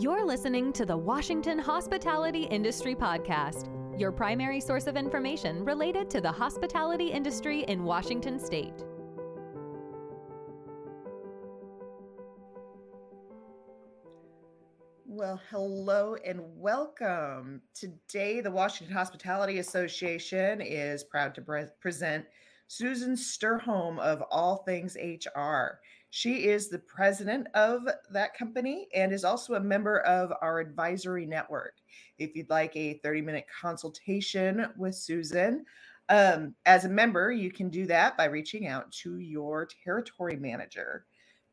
You're listening to the Washington Hospitality Industry Podcast, your primary source of information related to the hospitality industry in Washington state. Well, hello and welcome. Today, the Washington Hospitality Association is proud to pre- present Suzan Sturholm of All Things HR. She is the president of that company and is also a member of our advisory network. If you'd like a 30 minute consultation with Suzan, um, as a member, you can do that by reaching out to your territory manager.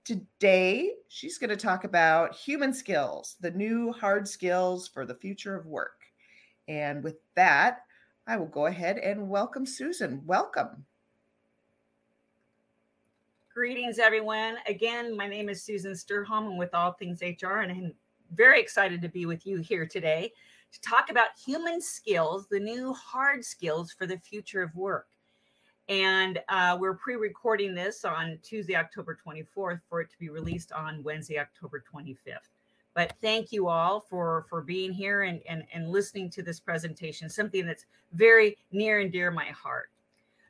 Today, she's going to talk about human skills, the new hard skills for the future of work. And with that, I will go ahead and welcome Suzan. Welcome. Greetings, everyone. Again, my name is Suzan Sturholm. I'm with All Things HR, and I'm very excited to be with you here today to talk about human skills, the new hard skills for the future of work. And uh, we're pre recording this on Tuesday, October 24th, for it to be released on Wednesday, October 25th. But thank you all for, for being here and, and, and listening to this presentation, something that's very near and dear my heart.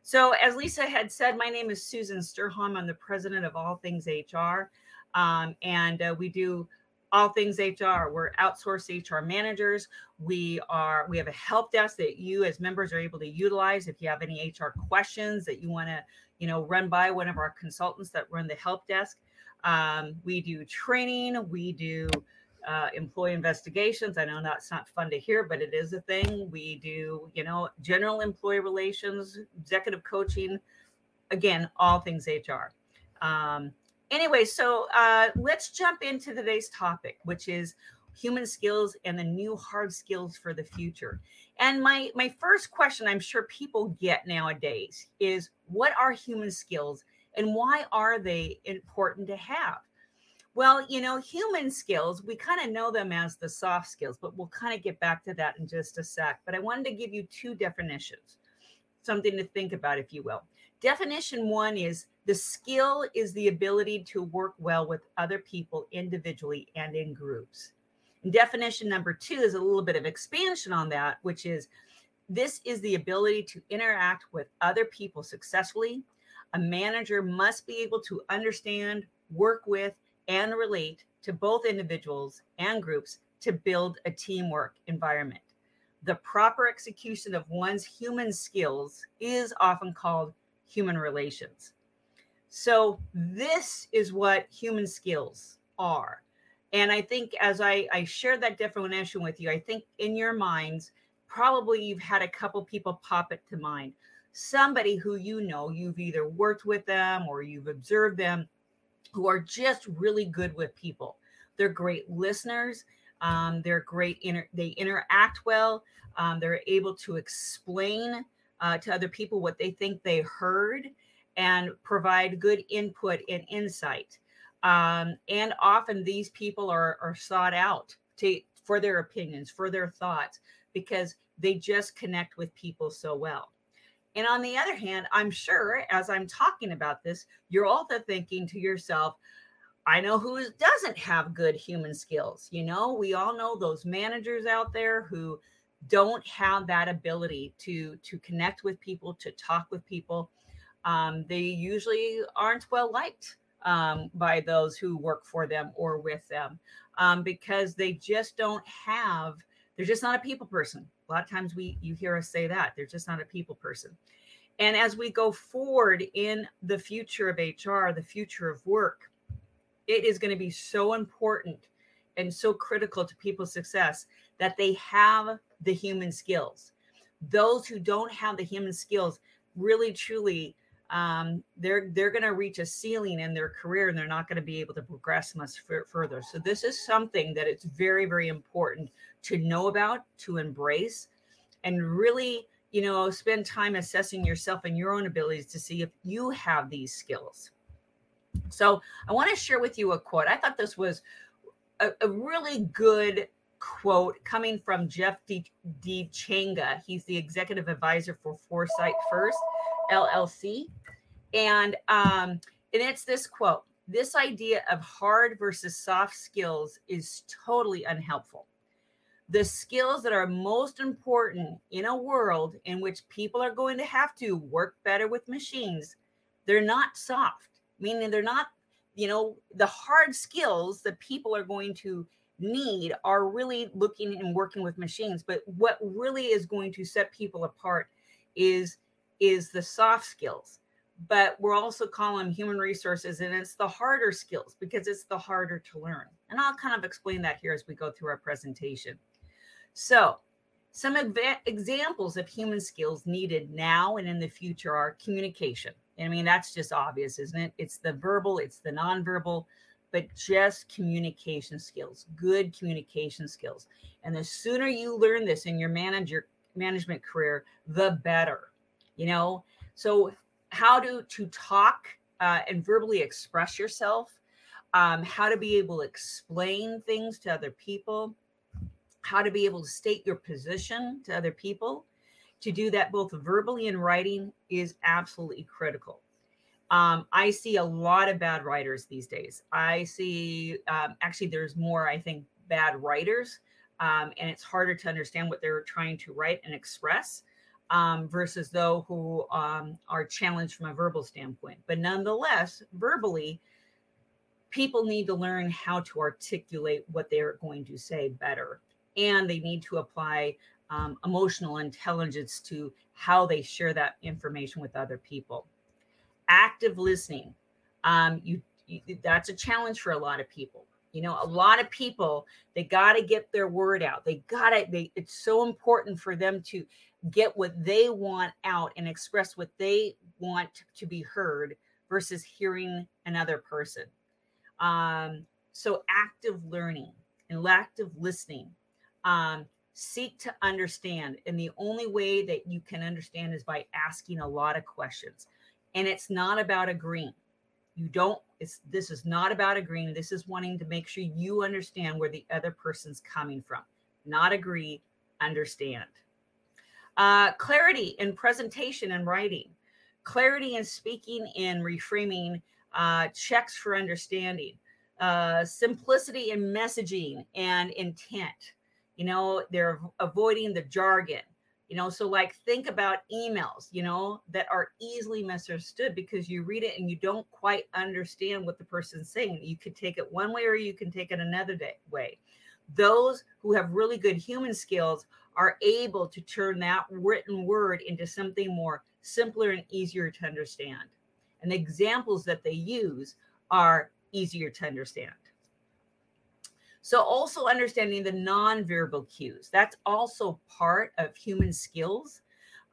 So, as Lisa had said, my name is Suzan Sturholm. I'm the president of All Things HR, um, and uh, we do all things HR. We're outsourced HR managers. We are we have a help desk that you as members are able to utilize if you have any HR questions that you want to you know run by one of our consultants that run the help desk. Um, we do training. We do uh, employee investigations. I know that's not fun to hear, but it is a thing. We do, you know, general employee relations, executive coaching, again, all things HR. Um, anyway, so uh, let's jump into today's topic, which is human skills and the new hard skills for the future. And my my first question I'm sure people get nowadays is what are human skills and why are they important to have? Well, you know, human skills, we kind of know them as the soft skills, but we'll kind of get back to that in just a sec. But I wanted to give you two definitions, something to think about, if you will. Definition one is the skill is the ability to work well with other people individually and in groups. And definition number two is a little bit of expansion on that, which is this is the ability to interact with other people successfully. A manager must be able to understand, work with, and relate to both individuals and groups to build a teamwork environment. The proper execution of one's human skills is often called human relations. So, this is what human skills are. And I think as I, I shared that definition with you, I think in your minds, probably you've had a couple people pop it to mind. Somebody who you know, you've either worked with them or you've observed them who are just really good with people. They're great listeners. Um, they're great. Inter- they interact well. Um, they're able to explain uh, to other people what they think they heard and provide good input and insight. Um, and often these people are, are sought out to for their opinions, for their thoughts, because they just connect with people so well. And on the other hand, I'm sure as I'm talking about this, you're also thinking to yourself, I know who doesn't have good human skills. You know, we all know those managers out there who don't have that ability to to connect with people, to talk with people. Um, they usually aren't well liked um, by those who work for them or with them um, because they just don't have. They're just not a people person a lot of times we you hear us say that they're just not a people person. And as we go forward in the future of HR, the future of work, it is going to be so important and so critical to people's success that they have the human skills. Those who don't have the human skills really truly um, they're they're going to reach a ceiling in their career and they're not going to be able to progress much f- further. So this is something that it's very very important to know about, to embrace, and really you know spend time assessing yourself and your own abilities to see if you have these skills. So I want to share with you a quote. I thought this was a, a really good quote coming from Jeff D. D. Changa. He's the executive advisor for Foresight First LLC. And um, and it's this quote: this idea of hard versus soft skills is totally unhelpful. The skills that are most important in a world in which people are going to have to work better with machines, they're not soft, meaning they're not, you know, the hard skills that people are going to need are really looking and working with machines. But what really is going to set people apart is is the soft skills but we're also calling human resources and it's the harder skills because it's the harder to learn. And i'll kind of explain that here as we go through our presentation. So some examples of human skills needed now and in the future are communication. I mean that's just obvious isn't it? It's the verbal it's the nonverbal but just communication skills good communication skills. And the sooner you learn this in your manager management career the better you know so how to to talk uh, and verbally express yourself, um, how to be able to explain things to other people, how to be able to state your position to other people. To do that both verbally and writing is absolutely critical. Um, I see a lot of bad writers these days. I see, um, actually, there's more, I think, bad writers, um, and it's harder to understand what they're trying to write and express um, versus those who um, are challenged from a verbal standpoint. But nonetheless, verbally, people need to learn how to articulate what they're going to say better. And they need to apply um, emotional intelligence to how they share that information with other people. Active listening. Um, you, you that's a challenge for a lot of people you know a lot of people they got to get their word out they got they it's so important for them to get what they want out and express what they want to be heard versus hearing another person. Um, so active learning and active listening. Um, seek to understand. And the only way that you can understand is by asking a lot of questions. And it's not about agreeing. You don't, it's this is not about agreeing. This is wanting to make sure you understand where the other person's coming from. Not agree, understand. Uh, clarity in presentation and writing, clarity in speaking and reframing uh, checks for understanding, uh, simplicity in messaging and intent. You know, they're avoiding the jargon. You know, so like think about emails, you know, that are easily misunderstood because you read it and you don't quite understand what the person's saying. You could take it one way or you can take it another day, way. Those who have really good human skills are able to turn that written word into something more simpler and easier to understand. And the examples that they use are easier to understand. So, also understanding the nonverbal cues, that's also part of human skills.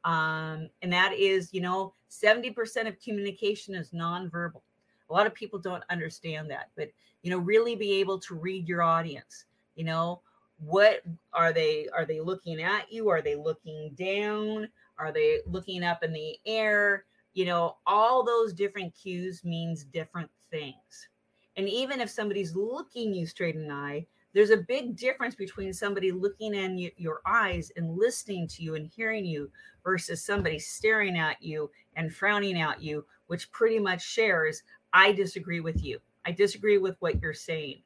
Um, and that is, you know, 70% of communication is nonverbal. A lot of people don't understand that, but, you know, really be able to read your audience, you know, what are they are they looking at you? Are they looking down? Are they looking up in the air? You know all those different cues means different things. And even if somebody's looking you straight in the eye there's a big difference between somebody looking in your eyes and listening to you and hearing you versus somebody staring at you and frowning at you which pretty much shares i disagree with you. I disagree with what you're saying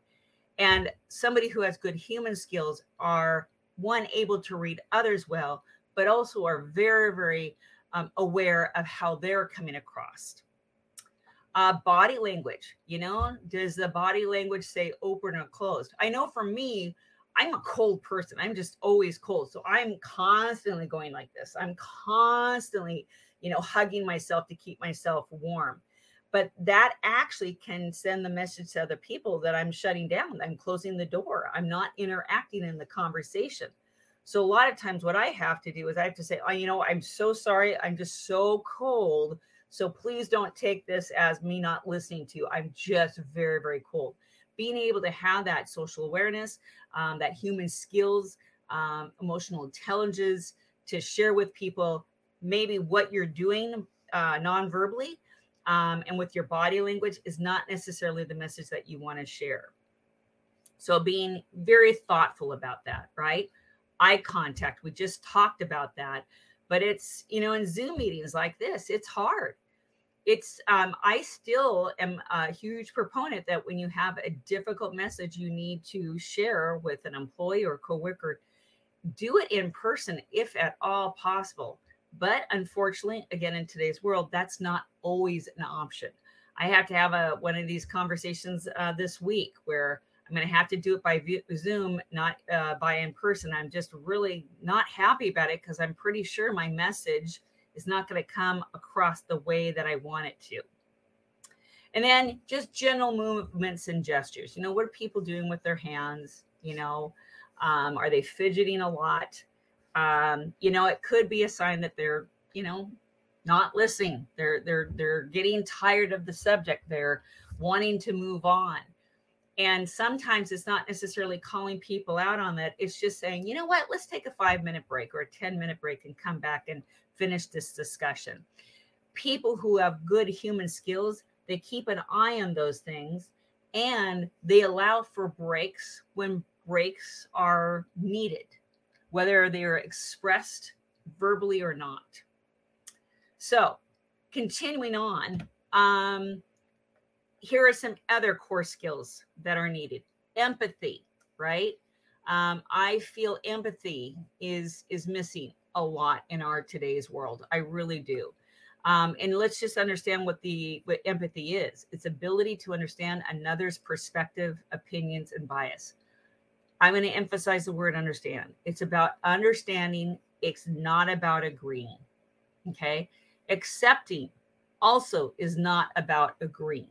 and somebody who has good human skills are one able to read others well but also are very very um, aware of how they're coming across. Uh, body language you know does the body language say open or closed? I know for me i'm a cold person. I'm just always cold. So i'm constantly going like this. I'm constantly you know hugging myself to keep myself warm but that actually can send the message to other people that I'm shutting down, I'm closing the door, I'm not interacting in the conversation. So a lot of times what I have to do is I have to say, "Oh, you know, I'm so sorry. I'm just so cold. So please don't take this as me not listening to you. I'm just very, very cold." Being able to have that social awareness, um, that human skills, um, emotional intelligence to share with people maybe what you're doing uh, non-verbally um, and with your body language is not necessarily the message that you want to share. So being very thoughtful about that, right? Eye contact, we just talked about that, but it's, you know, in Zoom meetings like this, it's hard. it's um, i still am a huge proponent that when you have a difficult message you need to share with an employee or coworker do it in person if at all possible but unfortunately again in today's world that's not always an option i have to have a one of these conversations uh, this week where i'm going to have to do it by zoom not uh, by in person i'm just really not happy about it because i'm pretty sure my message is not going to come across the way that I want it to. And then just general movements and gestures. You know, what are people doing with their hands? You know, um, are they fidgeting a lot? Um, you know, it could be a sign that they're, you know, not listening. They're they're they're getting tired of the subject. They're wanting to move on. And sometimes it's not necessarily calling people out on that. It's just saying, you know what, let's take a five minute break or a 10 minute break and come back and finish this discussion. People who have good human skills, they keep an eye on those things and they allow for breaks when breaks are needed, whether they are expressed verbally or not. So, continuing on, um, here are some other core skills that are needed empathy, right? Um, I feel empathy is is missing a lot in our today's world. I really do. Um, and let's just understand what the what empathy is. It's ability to understand another's perspective, opinions, and bias. I'm going to emphasize the word understand. It's about understanding. It's not about agreeing. Okay. Accepting also is not about agreeing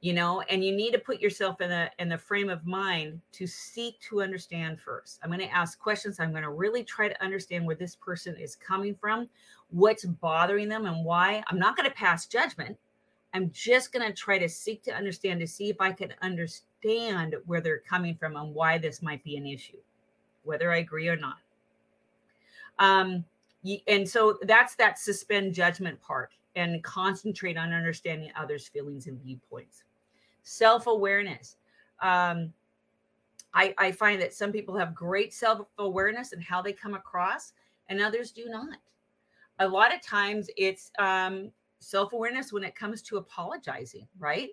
you know and you need to put yourself in the in the frame of mind to seek to understand first i'm going to ask questions i'm going to really try to understand where this person is coming from what's bothering them and why i'm not going to pass judgment i'm just going to try to seek to understand to see if i can understand where they're coming from and why this might be an issue whether i agree or not um and so that's that suspend judgment part and concentrate on understanding others' feelings and viewpoints. Self awareness. Um, I, I find that some people have great self awareness and how they come across, and others do not. A lot of times it's um, self awareness when it comes to apologizing, right?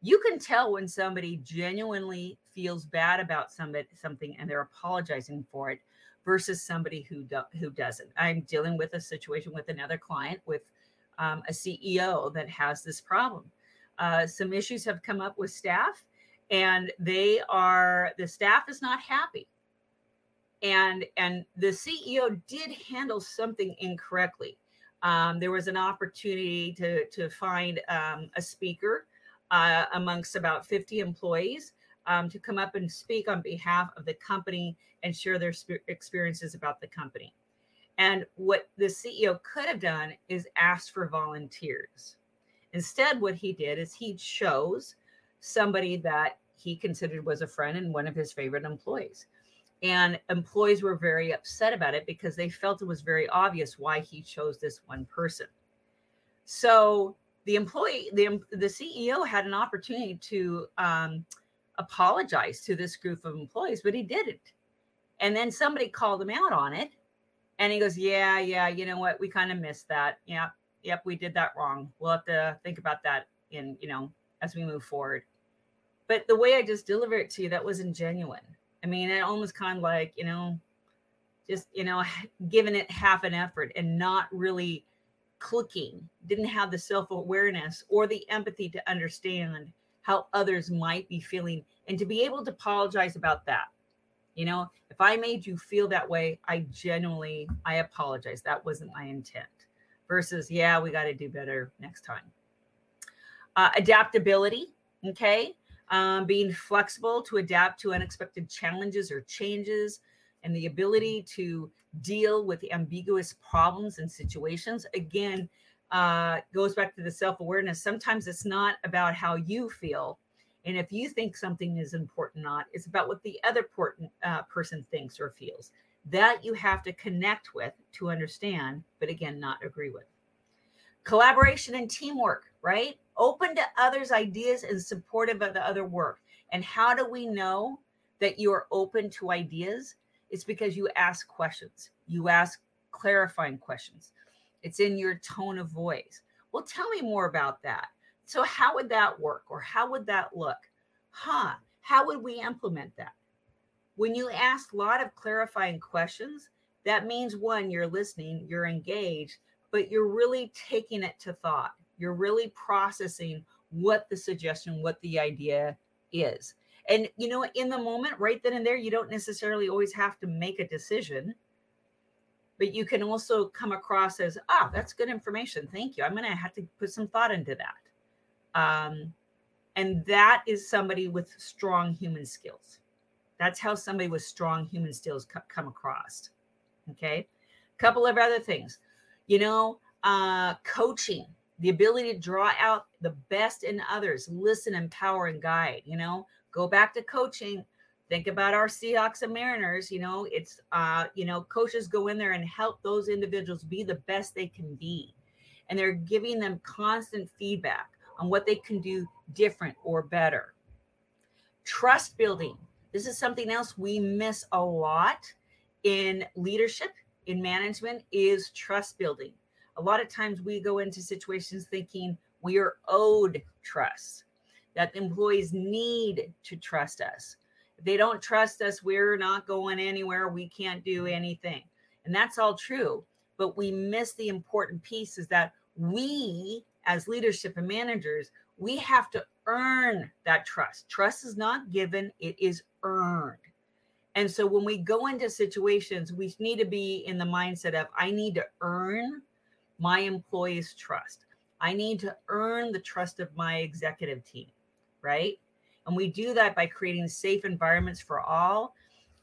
You can tell when somebody genuinely feels bad about somebody, something and they're apologizing for it versus somebody who do, who doesn't. I'm dealing with a situation with another client with um, a CEO that has this problem. Uh, some issues have come up with staff, and they are the staff is not happy. And and the CEO did handle something incorrectly. Um, there was an opportunity to to find um, a speaker uh, amongst about 50 employees um, to come up and speak on behalf of the company and share their sp- experiences about the company. And what the CEO could have done is asked for volunteers. Instead, what he did is he chose somebody that he considered was a friend and one of his favorite employees. And employees were very upset about it because they felt it was very obvious why he chose this one person. So the employee, the, the CEO had an opportunity to um, apologize to this group of employees, but he didn't. And then somebody called him out on it and he goes, Yeah, yeah, you know what? We kind of missed that. Yeah, yep, we did that wrong. We'll have to think about that in, you know, as we move forward. But the way I just delivered it to you, that wasn't genuine. I mean, it almost kind of like, you know, just, you know, giving it half an effort and not really clicking, didn't have the self awareness or the empathy to understand how others might be feeling and to be able to apologize about that you know, if I made you feel that way, I genuinely, I apologize. That wasn't my intent. Versus, yeah, we got to do better next time. Uh, adaptability, okay, um, being flexible to adapt to unexpected challenges or changes, and the ability to deal with ambiguous problems and situations. Again, uh, goes back to the self awareness. Sometimes it's not about how you feel, and if you think something is important or not, it's about what the other uh, person thinks or feels. That you have to connect with to understand, but again, not agree with. Collaboration and teamwork, right? Open to others' ideas and supportive of the other work. And how do we know that you are open to ideas? It's because you ask questions, you ask clarifying questions. It's in your tone of voice. Well, tell me more about that. So, how would that work or how would that look? Huh? How would we implement that? When you ask a lot of clarifying questions, that means one, you're listening, you're engaged, but you're really taking it to thought. You're really processing what the suggestion, what the idea is. And, you know, in the moment, right then and there, you don't necessarily always have to make a decision, but you can also come across as, ah, that's good information. Thank you. I'm going to have to put some thought into that. Um, and that is somebody with strong human skills. That's how somebody with strong human skills come across. Okay. A couple of other things, you know, uh, coaching, the ability to draw out the best in others, listen, empower, and guide. You know, go back to coaching. Think about our Seahawks and Mariners. You know, it's, uh, you know, coaches go in there and help those individuals be the best they can be. And they're giving them constant feedback on what they can do different or better. Trust building. This is something else we miss a lot in leadership, in management, is trust building. A lot of times we go into situations thinking we are owed trust, that employees need to trust us. If they don't trust us, we're not going anywhere. We can't do anything. And that's all true. But we miss the important piece is that we, as leadership and managers, we have to earn that trust. Trust is not given, it is earned. And so when we go into situations, we need to be in the mindset of I need to earn my employees' trust. I need to earn the trust of my executive team, right? And we do that by creating safe environments for all,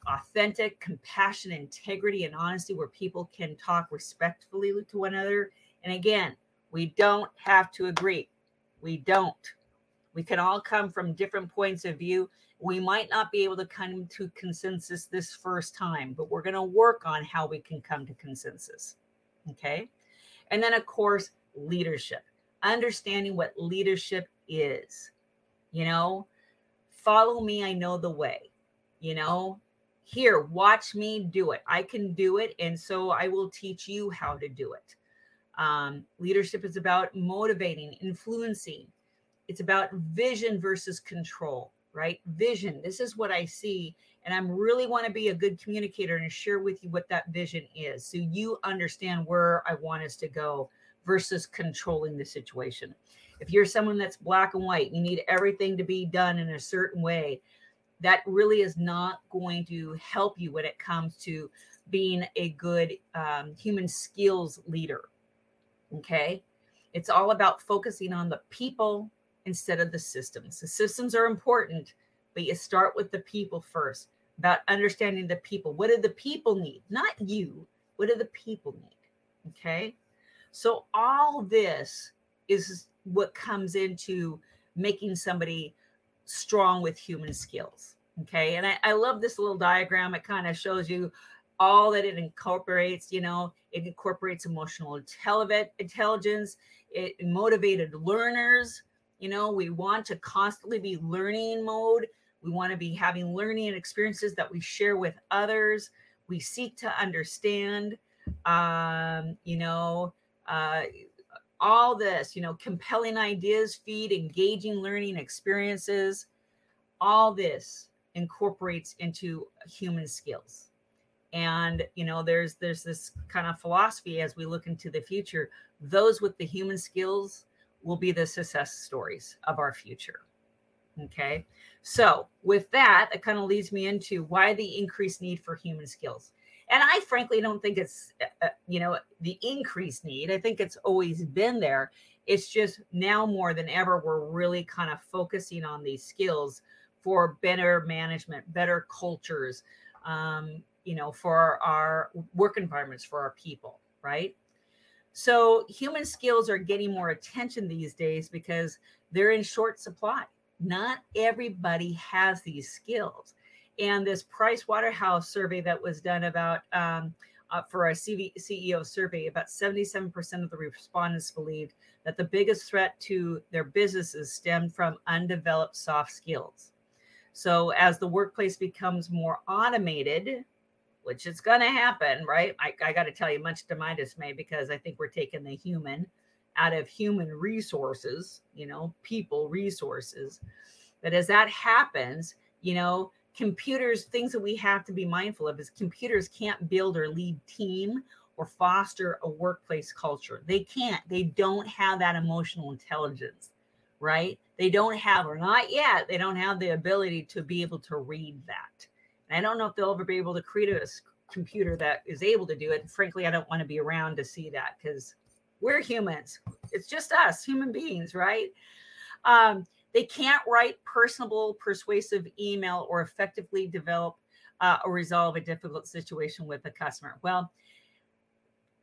authentic, compassion, integrity, and honesty where people can talk respectfully to one another. And again, we don't have to agree. We don't. We can all come from different points of view we might not be able to come to consensus this first time, but we're going to work on how we can come to consensus. Okay. And then, of course, leadership, understanding what leadership is. You know, follow me, I know the way. You know, here, watch me do it. I can do it. And so I will teach you how to do it. Um, leadership is about motivating, influencing, it's about vision versus control right? Vision. This is what I see. And I'm really want to be a good communicator and share with you what that vision is. So you understand where I want us to go versus controlling the situation. If you're someone that's black and white, you need everything to be done in a certain way. That really is not going to help you when it comes to being a good um, human skills leader. Okay. It's all about focusing on the people instead of the systems. The systems are important, but you start with the people first about understanding the people. What do the people need? Not you. What do the people need? Okay. So, all this is what comes into making somebody strong with human skills. Okay. And I, I love this little diagram. It kind of shows you all that it incorporates. You know, it incorporates emotional intelligence, it motivated learners, you know, we want to constantly be learning mode. We want to be having learning experiences that we share with others. We seek to understand, um, you know, uh, all this, you know, compelling ideas feed engaging learning experiences. All this incorporates into human skills and you know there's there's this kind of philosophy as we look into the future those with the human skills will be the success stories of our future. Okay. So, with that, it kind of leads me into why the increased need for human skills. And I frankly don't think it's, uh, uh, you know, the increased need. I think it's always been there. It's just now more than ever, we're really kind of focusing on these skills for better management, better cultures, um, you know, for our work environments, for our people, right? So human skills are getting more attention these days because they're in short supply. Not everybody has these skills. And this Price Waterhouse survey that was done about um, uh, for a CV, CEO survey, about 77% of the respondents believed that the biggest threat to their businesses stemmed from undeveloped soft skills. So, as the workplace becomes more automated, which is going to happen, right? I, I got to tell you, much to my dismay, because I think we're taking the human out of human resources, you know, people resources. That as that happens, you know, computers, things that we have to be mindful of is computers can't build or lead team or foster a workplace culture. They can't. They don't have that emotional intelligence, right? They don't have, or not yet, they don't have the ability to be able to read that. I don't know if they'll ever be able to create a computer that is able to do it. And frankly, I don't want to be around to see that because we're humans. It's just us, human beings, right? Um, they can't write personable, persuasive email or effectively develop uh, or resolve a difficult situation with a customer. Well,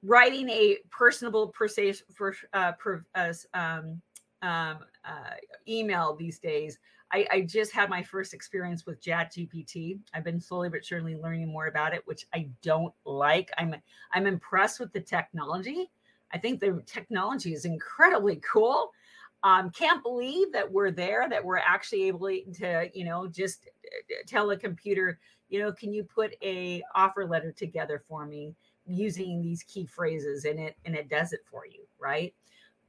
writing a personable, persuasive, uh, per, uh, um, um, uh, email these days. I, I, just had my first experience with Chat GPT. I've been slowly but surely learning more about it, which I don't like. I'm I'm impressed with the technology. I think the technology is incredibly cool. Um, can't believe that we're there, that we're actually able to, you know, just uh, tell a computer, you know, can you put a offer letter together for me using these key phrases and it and it does it for you, right?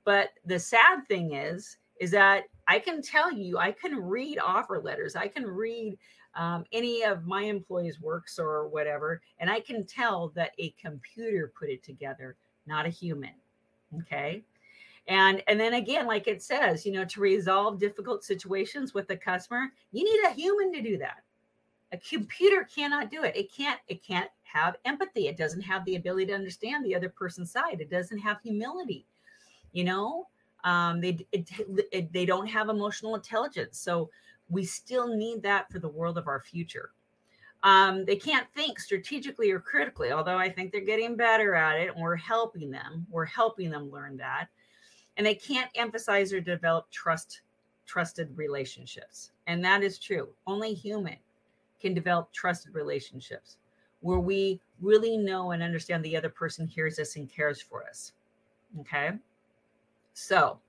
But the sad thing is, is that I can tell you, I can read offer letters, I can read um, any of my employees' works or whatever, and I can tell that a computer put it together, not a human. Okay. And and then again, like it says, you know, to resolve difficult situations with the customer, you need a human to do that. A computer cannot do it. It can't, it can't have empathy. It doesn't have the ability to understand the other person's side. It doesn't have humility you know um, they it, it, they don't have emotional intelligence so we still need that for the world of our future. Um, they can't think strategically or critically although i think they're getting better at it and we're helping them we're helping them learn that. And they can't emphasize or develop trust trusted relationships and that is true. Only human can develop trusted relationships where we really know and understand the other person hears us and cares for us okay so,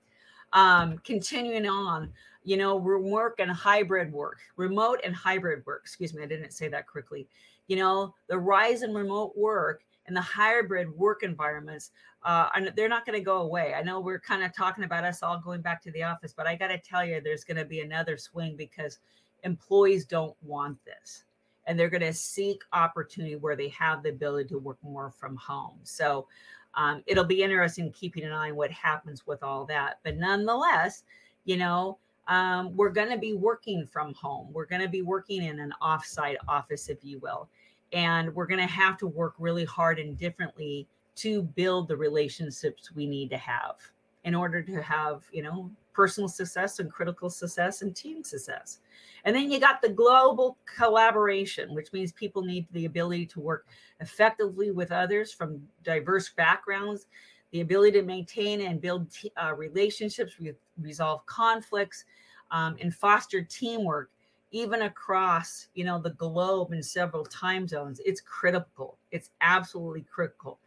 um, continuing on, you know, work and hybrid work, remote and hybrid work. Excuse me, I didn't say that quickly. You know, the rise in remote work and the hybrid work environments, uh, and they're not going to go away. I know we're kind of talking about us all going back to the office, but I got to tell you, there's going to be another swing because employees don't want this and they're going to seek opportunity where they have the ability to work more from home. So, um, it'll be interesting keeping an eye on what happens with all that. But nonetheless, you know, um, we're going to be working from home. We're going to be working in an offsite office, if you will. And we're going to have to work really hard and differently to build the relationships we need to have in order to have, you know, personal success and critical success and team success. And then you got the global collaboration, which means people need the ability to work effectively with others from diverse backgrounds, the ability to maintain and build t- uh, relationships, re- resolve conflicts, um, and foster teamwork even across you know the globe in several time zones. It's critical. It's absolutely critical.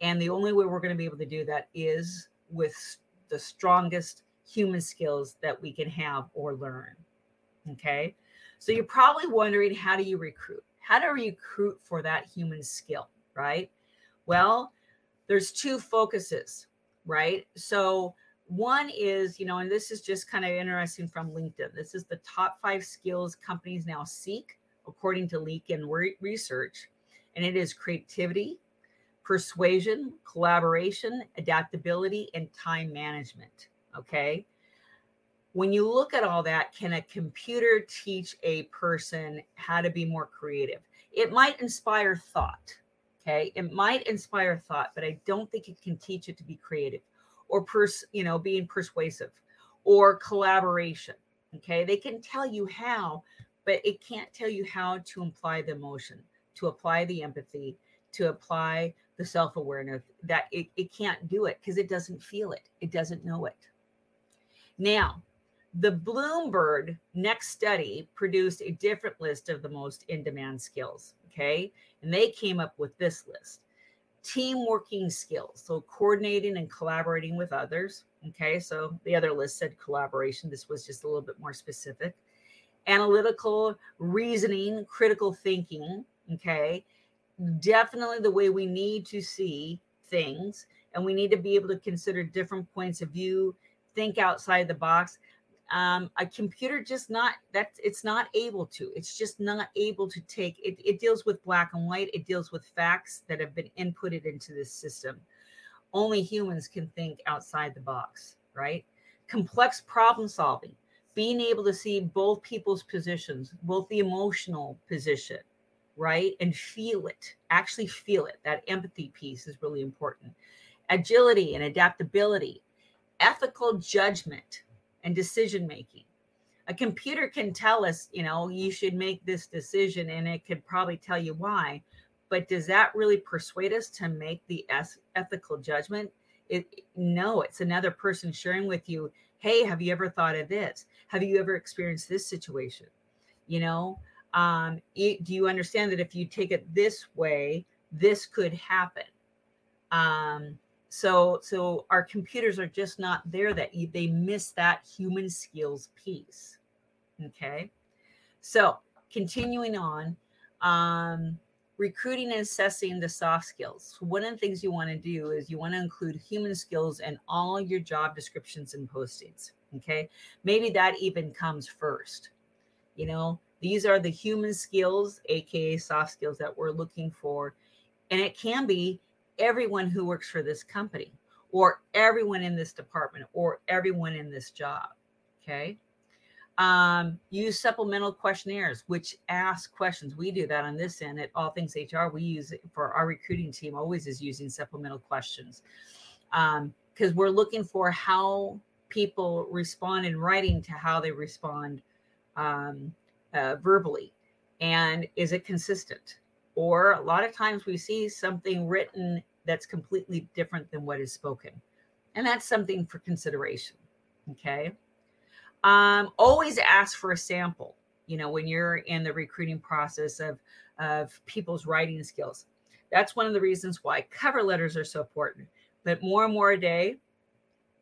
And the only way we're going to be able to do that is with the strongest human skills that we can have or learn. Okay. So you're probably wondering how do you recruit? How to recruit for that human skill, right? Well, there's two focuses, right? So one is, you know, and this is just kind of interesting from LinkedIn. This is the top five skills companies now seek according to LinkedIn research. And it is creativity, persuasion, collaboration, adaptability, and time management. Okay. When you look at all that, can a computer teach a person how to be more creative? It might inspire thought. Okay. It might inspire thought, but I don't think it can teach it to be creative or pers- you know, being persuasive or collaboration. Okay. They can tell you how, but it can't tell you how to apply the emotion, to apply the empathy, to apply the self-awareness that it, it can't do it because it doesn't feel it. It doesn't know it. Now, the Bloomberg next study produced a different list of the most in demand skills. Okay. And they came up with this list team working skills. So, coordinating and collaborating with others. Okay. So, the other list said collaboration. This was just a little bit more specific. Analytical reasoning, critical thinking. Okay. Definitely the way we need to see things and we need to be able to consider different points of view, think outside the box. Um, a computer just not that it's not able to. It's just not able to take it. It deals with black and white. It deals with facts that have been inputted into this system. Only humans can think outside the box, right? Complex problem solving, being able to see both people's positions, both the emotional position, right? And feel it, actually feel it. That empathy piece is really important. Agility and adaptability, ethical judgment and decision making. A computer can tell us, you know, you should make this decision and it could probably tell you why. But does that really persuade us to make the ethical judgment? It, no, it's another person sharing with you, hey, have you ever thought of this? Have you ever experienced this situation? You know, um, it, do you understand that if you take it this way, this could happen? Um, so, so our computers are just not there. That they miss that human skills piece. Okay, so continuing on, um, recruiting and assessing the soft skills. One of the things you want to do is you want to include human skills in all your job descriptions and postings. Okay, maybe that even comes first. You know, these are the human skills, aka soft skills, that we're looking for. And it can be everyone who works for this company, or everyone in this department, or everyone in this job. Okay. Um, use supplemental questionnaires, which ask questions. We do that on this end at All Things HR. We use it for our recruiting team, always is using supplemental questions because um, we're looking for how people respond in writing to how they respond um, uh, verbally and is it consistent or a lot of times we see something written that's completely different than what is spoken. And that's something for consideration okay? Um, always ask for a sample you know when you're in the recruiting process of of people's writing skills. That's one of the reasons why cover letters are so important. But more and more a day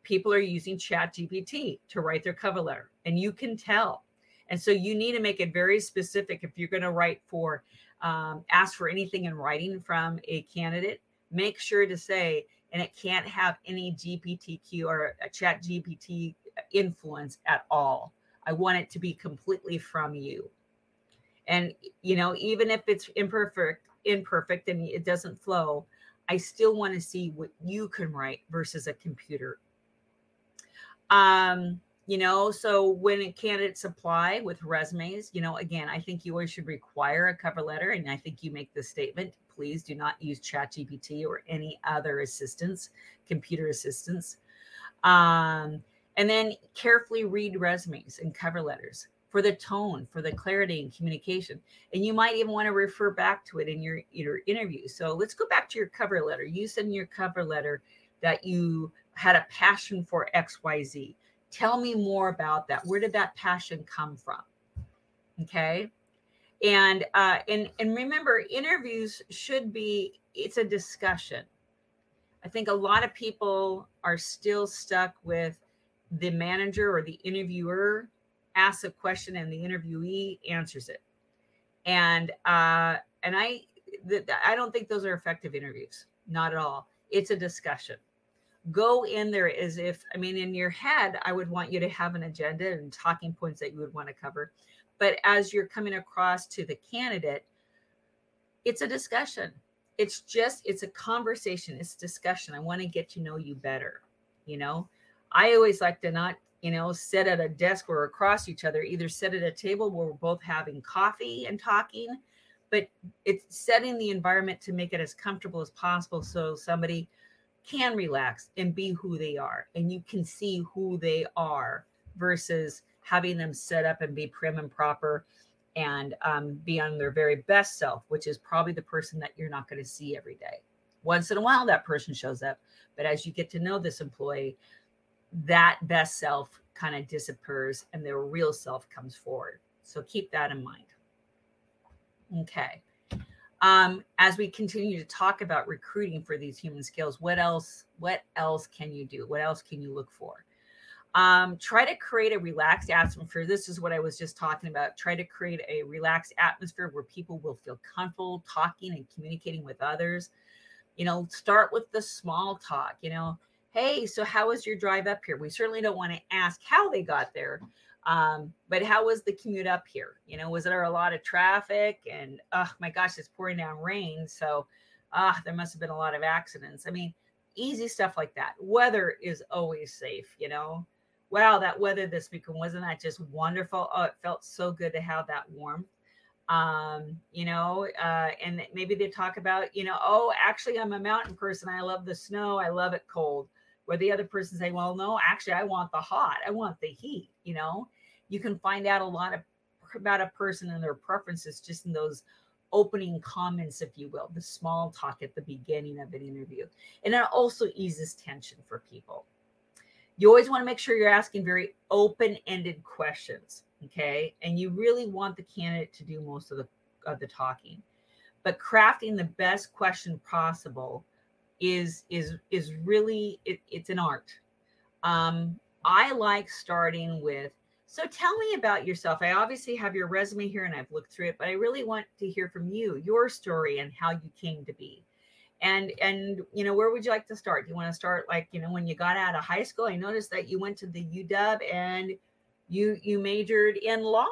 people are using chat gpt to write their cover letter and you can tell. And so you need to make it very specific if you're going to write for, um, ask for anything in writing from a candidate, make sure to say, and it can't have any GPTQ or a chat GPT influence at all. I want it to be completely from you. And, you know, even if it's imperfect, imperfect and it doesn't flow, I still want to see what you can write versus a computer. Um, you know so when candidates apply with resumes you know again i think you always should require a cover letter and i think you make the statement please do not use chat gpt or any other assistance computer assistance. Um, and then carefully read resumes and cover letters for the tone for the clarity and communication and you might even want to refer back to it in your your interview. So let's go back to your cover letter. You send your cover letter that you had a passion for xyz Tell me more about that. Where did that passion come from? Okay. And uh, and and remember, interviews should be it's a discussion. I think a lot of people are still stuck with the manager or the interviewer asks a question and the interviewee answers it. And uh, and I th- I don't think those are effective interviews. Not at all. It's a discussion go in there as if i mean in your head i would want you to have an agenda and talking points that you would want to cover. But as you're coming across to the candidate it's a discussion. It's just it's a conversation. It's discussion. I want to get to know you better you know? I always like to not you know sit at a desk or across each other either sit at a table where we're both having coffee and talking but it's setting the environment to make it as comfortable as possible so somebody can relax and be who they are and you can see who they are versus having them set up and be prim and proper and um, be on their very best self which is probably the person that you're not going to see every day. Once in a while that person shows up but as you get to know this employee that best self kind of disappears and their real self comes forward. So keep that in mind. Okay um, as we continue to talk about recruiting for these human skills what else what else can you do what else can you look for um, try to create a relaxed atmosphere this is what i was just talking about try to create a relaxed atmosphere where people will feel comfortable talking and communicating with others You know, start with the small talk, you know, hey, so how was your drive up here? We certainly don't want to ask how they got there. Um, but how was the commute up here? You know, was there a lot of traffic? And oh my gosh, it's pouring down rain. So ah, there must have been a lot of accidents. I mean, easy stuff like that. Weather is always safe, you know. Wow, that weather this weekend wasn't that just wonderful? Oh, it felt so good to have that warmth. Um, you know, uh, and maybe they talk about, you know, oh, actually, I'm a mountain person. I love the snow. I love it cold. Where the other person say, well, no, actually, I want the hot. I want the heat. You know, you can find out a lot of about a person and their preferences just in those opening comments, if you will, the small talk at the beginning of an interview. And it also eases tension for people. You always want to make sure you're asking very open ended questions. Okay. And you really want the candidate to do most of the, of the talking. But crafting the best question possible is is is really it, it's an art um i like starting with so tell me about yourself. I obviously have your resume here and I've looked through it, but I really want to hear from you, your story and how you came to be. And and you know, where would you like to start? Do you want to start like, you know, when you got out of high school? I noticed that you went to the UW and you you majored in law.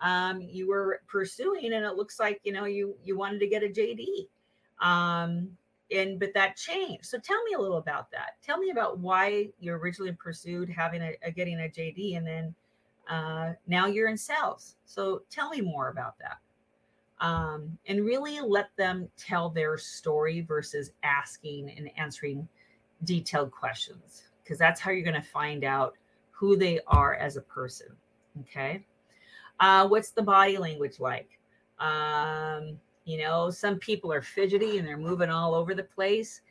Um, you were pursuing and it looks like, you know, you you wanted to get a JD. Um, and but that changed. So tell me a little about that. Tell me about why you originally pursued having a, a getting a JD and then uh, now you're in sales. So tell me more about that. Um, and really let them tell their story versus asking and answering detailed questions, because that's how you're going to find out who they are as a person. Okay. Uh, what's the body language like? Um, you know, some people are fidgety and they're moving all over the place.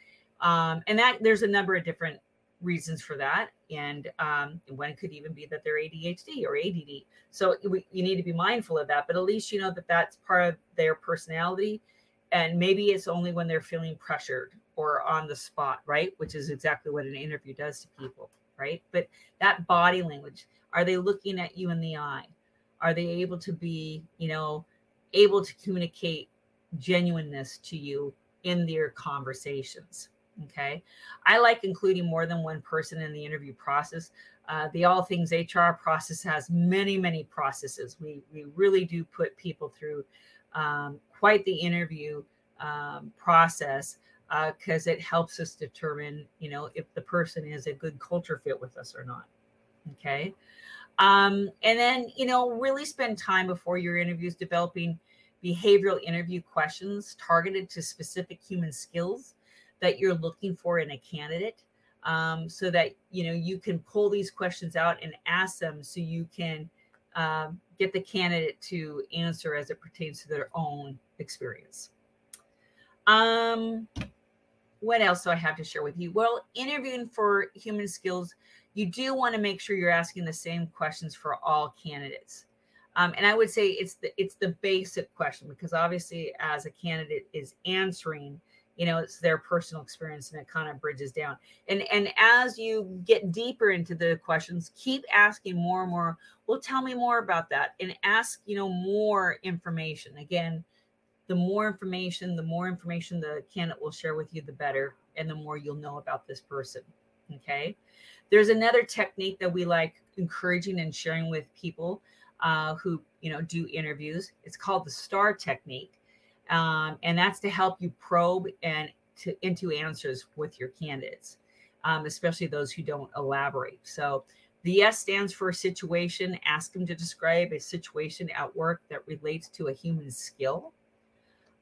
Um, and that there's a number of different reasons for that. And um, one could even be that they're ADHD or ADD. So we, you need to be mindful of that. But at least you know that that's part of their personality. And maybe it's only when they're feeling pressured or on the spot, right? Which is exactly what an interview does to people, right? But that body language, are they looking at you in the eye? Are they able to be, you know, able to communicate genuineness to you in their conversations? Okay. I like including more than one person in the interview process. Uh, the All Things HR process has many, many processes. We, we really do put people through um, quite the interview um, process because uh, it helps us determine, you know, if the person is a good culture fit with us or not. Okay. Um, and then, you know, really spend time before your interviews developing behavioral interview questions targeted to specific human skills that you're looking for in a candidate um, so that you know you can pull these questions out and ask them so you can um, get the candidate to answer as it pertains to their own experience. Um what else do i have to share with you? Well interviewing for human skills you do want to make sure you're asking the same questions for all candidates. Um, and i would say it's the it's the basic question because obviously as a candidate is answering you know it's their personal experience and it kind of bridges down. And and as you get deeper into the questions keep asking more and more. Well tell me more about that and ask you know more information. Again the more information the more information the candidate will share with you the better and the more you'll know about this person okay? There's another technique that we like encouraging and sharing with people uh, who you know do interviews. It's called the star technique um, and that's to help you probe and to into answers with your candidates, um, especially those who don't elaborate. So the S stands for situation. Ask them to describe a situation at work that relates to a human skill.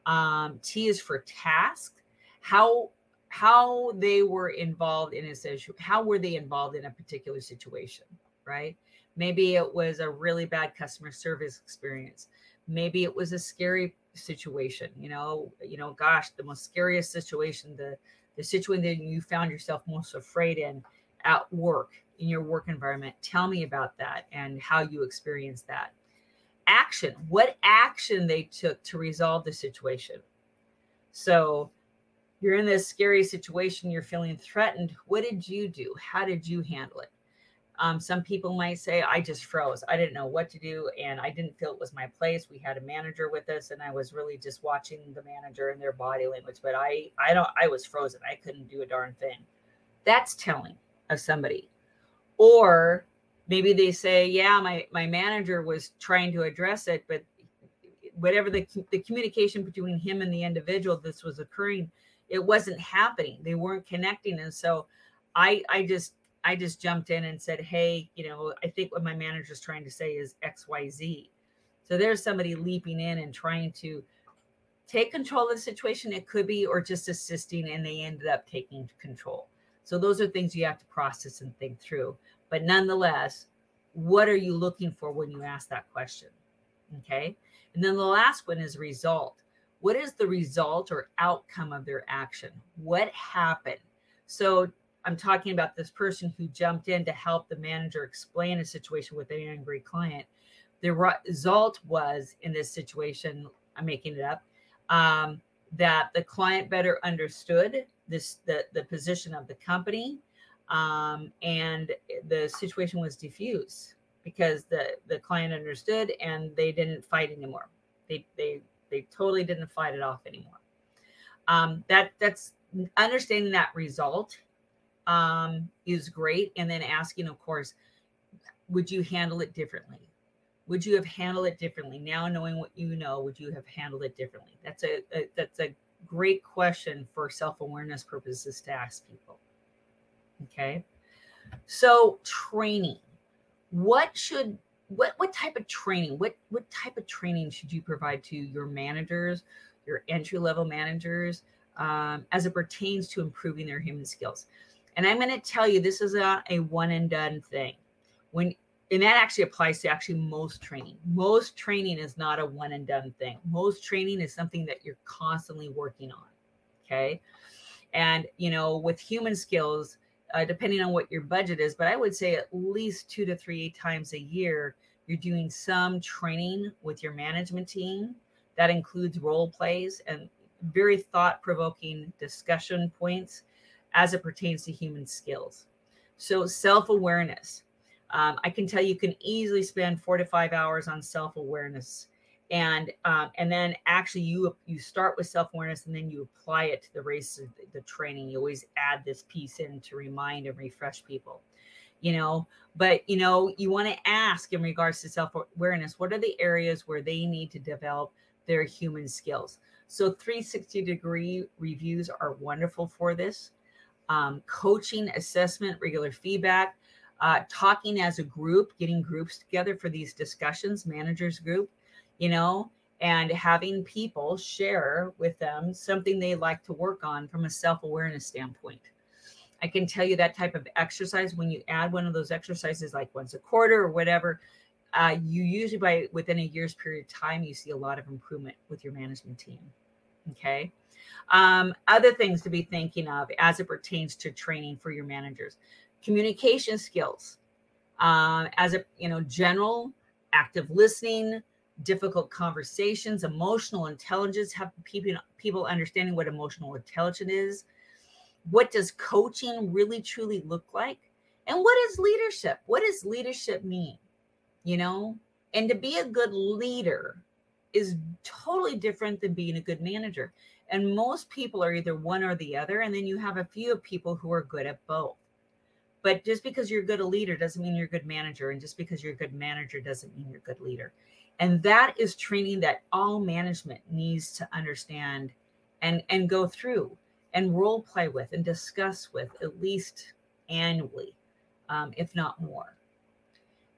Um, T is for task. How how they were involved in a situation. How were they involved in a particular situation? Right. Maybe it was a really bad customer service experience. Maybe it was a scary situation you know you know gosh the most scariest situation the the situation that you found yourself most afraid in at work in your work environment. Tell me about that and how you experienced that. Action what action they took to resolve the situation. So you're in this scary situation you're feeling threatened. What did you do? How did you handle it Um, some people might say, I just froze. I didn't know what to do. And I didn't feel it was my place. We had a manager with us and I was really just watching the manager and their body language. But I, I don't, I was frozen. I couldn't do a darn thing. That's telling of somebody. Or maybe they say, yeah, my, my manager was trying to address it, but whatever the, the communication between him and the individual this was occurring, it wasn't happening. They weren't connecting. And so I, I just I just jumped in and said, Hey, you know, I think what my manager's trying to say is XYZ. So there's somebody leaping in and trying to take control of the situation. It could be, or just assisting, and they ended up taking control. So those are things you have to process and think through. But nonetheless, what are you looking for when you ask that question? Okay. And then the last one is result. What is the result or outcome of their action? What happened? So I'm talking about this person who jumped in to help the manager explain a situation with an angry client. The result was in this situation, I'm making it up, um, that the client better understood this the, the position of the company um, and the situation was diffused because the the client understood and they didn't fight anymore they they they totally didn't fight it off anymore um, that that's understanding that result um, is great. And then asking, of course, would you handle it differently? Would you have handled it differently? Now knowing what you know, would you have handled it differently? That's a, a that's a great question for self-awareness purposes to ask people. Okay. So training. What should what what type of training? What what type of training should you provide to your managers, your entry level managers, um, as it pertains to improving their human skills? And I'm going to tell you, this is a one and done thing. When and that actually applies to actually most training. Most training is not a one and done thing. Most training is something that you're constantly working on. Okay. And, you know, with human skills, uh, depending on what your budget is, but I would say at least two to three times a year, you're doing some training with your management team. That includes role plays and very thought provoking discussion points as it pertains to human skills. So, self awareness. Um, I can tell you can easily spend four to five hours on self awareness, and um, and then actually you you start with self awareness and then you apply it to the race of the, training. You always add this piece in to remind and refresh people, you know. But you know you want to ask in regards to self awareness, what are the areas where they need to develop their human skills? So 360 degree reviews are wonderful for this um, coaching, assessment, regular feedback, uh, talking as a group, getting groups together for these discussions, managers group, you know, and having people share with them something they like to work on from a self awareness standpoint. I can tell you that type of exercise when you add one of those exercises like once a quarter or whatever, uh, you usually by within a year's period of time you see a lot of improvement with your management team. Okay. Um, other things to be thinking of as it pertains to training for your managers. Communication skills um, as a you know general active listening difficult conversations emotional intelligence have people people understanding what emotional intelligence is. What does coaching really truly look like? And what is leadership? What does leadership mean? You know? And to be a good leader is totally different than being a good manager and most people are either one or the other. And then you have a few of people who are good at both. But just because you're good a leader doesn't mean you're a good manager. And just because you're a good manager doesn't mean you're a good leader. And that is training that all management needs to understand and, and go through and role play with and discuss with at least annually, um, if not more.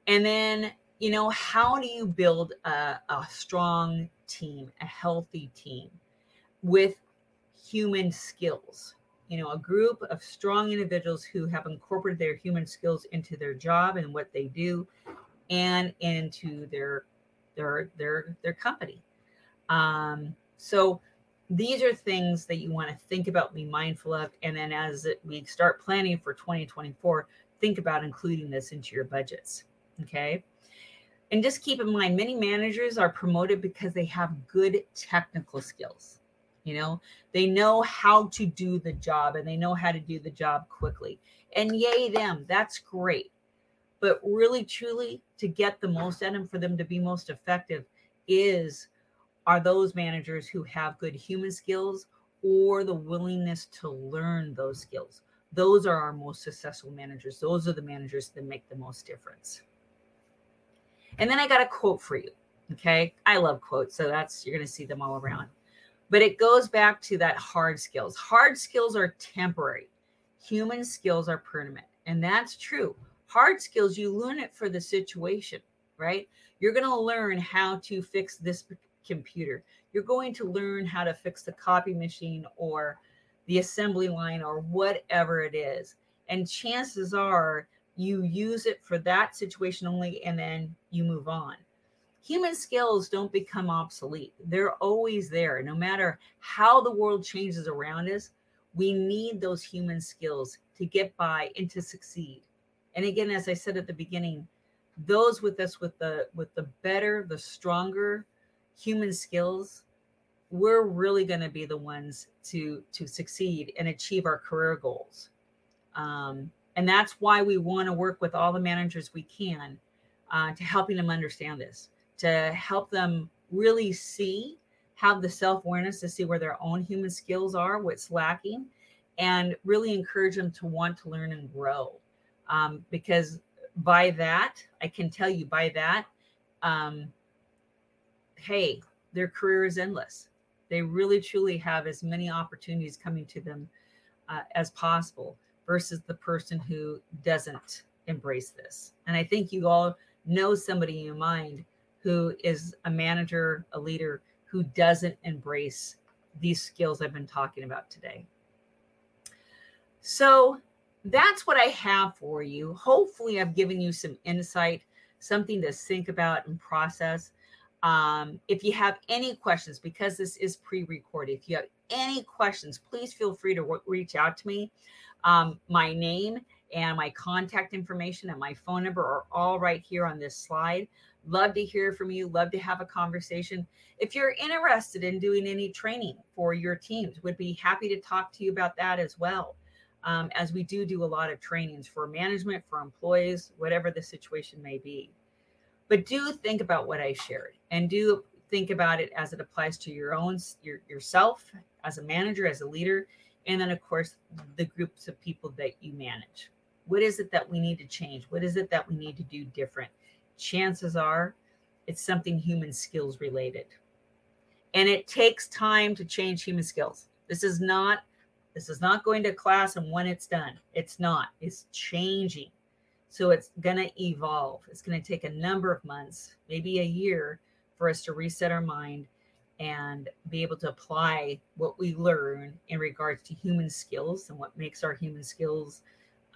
And then, you know, how do you build a, a strong team, a healthy team? With human skills. You know, a group of strong individuals who have incorporated their human skills into their job and what they do and into their their their their company. Um, so these are things that you want to think about, be mindful of, and then as we start planning for 2024, think about including this into your budgets. Okay. And just keep in mind, many managers are promoted because they have good technical skills you know they know how to do the job and they know how to do the job quickly and yay them that's great But really, truly, to get the most out of them, for them to be most effective, is are those managers who have good human skills or the willingness to learn those skills. Those are our most successful managers. Those are the managers that make the most difference. And then I got a quote for you. Okay. I love quotes. So that's, you're going to see them all around. But it goes back to that hard skills. Hard skills are temporary, human skills are permanent. And that's true. Hard skills, you learn it for the situation, right? You're going to learn how to fix this computer. You're going to learn how to fix the copy machine or the assembly line or whatever it is. And chances are you use it for that situation only and then you move on. Human skills don't become obsolete. They're always there. No matter how the world changes around us, we need those human skills to get by and to succeed. And again, as I said at the beginning, those with us with the with the better, the stronger human skills, we're really going to be the ones to to succeed and achieve our career goals. Um, and that's why we want to work with all the managers we can uh, to helping them understand this, to help them really see, have the self awareness to see where their own human skills are, what's lacking, and really encourage them to want to learn and grow. Um, because by that, I can tell you by that, um, hey, their career is endless. They really truly have as many opportunities coming to them uh, as possible versus the person who doesn't embrace this. And I think you all know somebody in your mind who is a manager, a leader who doesn't embrace these skills I've been talking about today. So that's what I have for you. Hopefully, I've given you some insight, something to think about and process. Um, if you have any questions, because this is pre recorded, if you have any questions, please feel free to w- reach out to me. Um, my name and my contact information and my phone number are all right here on this slide. Love to hear from you. Love to have a conversation. If you're interested in doing any training for your teams, would be happy to talk to you about that as well. Um, as we do do a lot of trainings for management, for employees, whatever the situation may be. But do think about what I shared and do think about it as it applies to your own your, yourself as a manager, as a leader, and then of course the groups of people that you manage. What is it that we need to change? What is it that we need to do different? Chances are it's something human skills related. And it takes time to change human skills. This is not this is not going to class and when it's done. It's not. It's changing. So it's going to evolve. It's going to take a number of months, maybe a year, for us to reset our mind and be able to apply what we learn in regards to human skills and what makes our human skills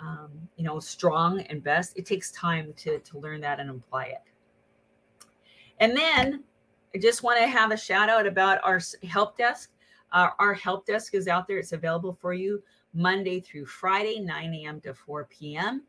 um, you know strong and best it takes time to to learn that and apply it and then i just want to have a shout out about our help desk uh, our help desk is out there it's available for you monday through friday 9 a.m to 4 p.m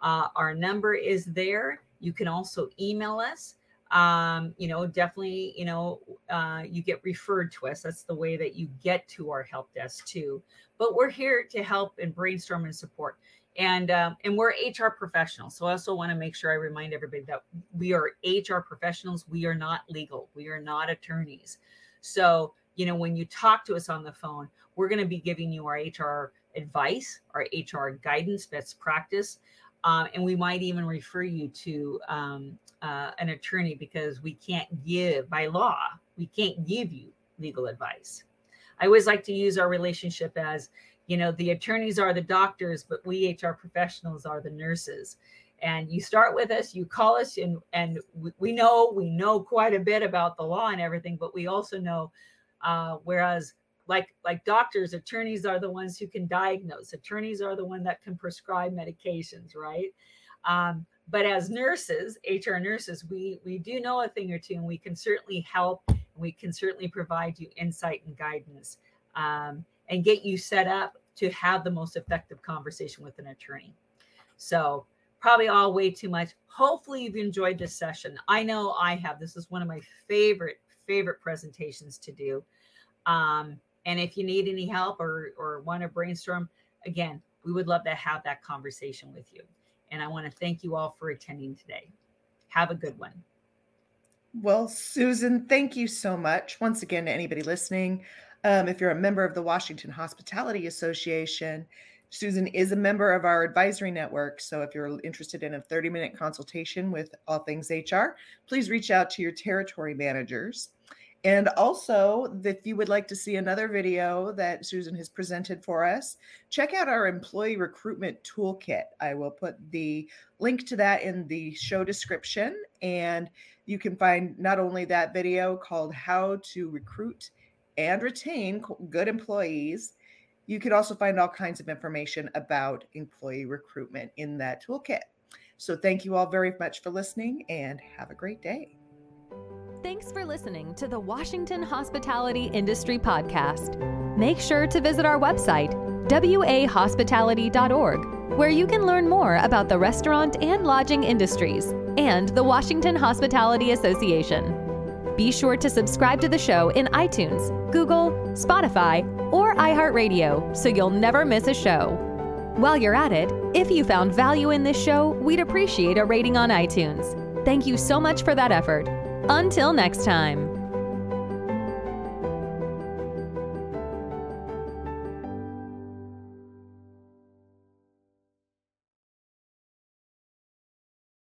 uh, our number is there. You can also email us. Um, you know, definitely, you know, uh, you get referred to us. That's the way that you get to our help desk too. But we're here to help and brainstorm and support. And um, and we're HR professionals. So I also want to make sure I remind everybody that we are HR professionals. We are not legal. We are not attorneys. So you know, when you talk to us on the phone, we're going to be giving you our HR advice, our HR guidance, best practice. Um, and we might even refer you to um, uh, an attorney because we can't give, by law, we can't give you legal advice. I always like to use our relationship as, you know, the attorneys are the doctors, but we HR professionals are the nurses. And you start with us, you call us, and and we know we know quite a bit about the law and everything, but we also know, uh, whereas like like doctors attorneys are the ones who can diagnose attorneys are the one that can prescribe medications right um, but as nurses hr nurses we we do know a thing or two and we can certainly help and we can certainly provide you insight and guidance um, and get you set up to have the most effective conversation with an attorney so probably all way too much hopefully you've enjoyed this session i know i have this is one of my favorite favorite presentations to do um, and if you need any help or, or want to brainstorm, again, we would love to have that conversation with you. And I want to thank you all for attending today. Have a good one. Well, Suzan, thank you so much. Once again, to anybody listening, um, if you're a member of the Washington Hospitality Association, Suzan is a member of our advisory network. So if you're interested in a 30 minute consultation with all things HR, please reach out to your territory managers. And also, if you would like to see another video that Suzan has presented for us, check out our employee recruitment toolkit. I will put the link to that in the show description. And you can find not only that video called How to Recruit and Retain Good Employees, you could also find all kinds of information about employee recruitment in that toolkit. So, thank you all very much for listening and have a great day. Thanks for listening to the Washington Hospitality Industry Podcast. Make sure to visit our website, wahospitality.org, where you can learn more about the restaurant and lodging industries and the Washington Hospitality Association. Be sure to subscribe to the show in iTunes, Google, Spotify, or iHeartRadio so you'll never miss a show. While you're at it, if you found value in this show, we'd appreciate a rating on iTunes. Thank you so much for that effort. Until next time.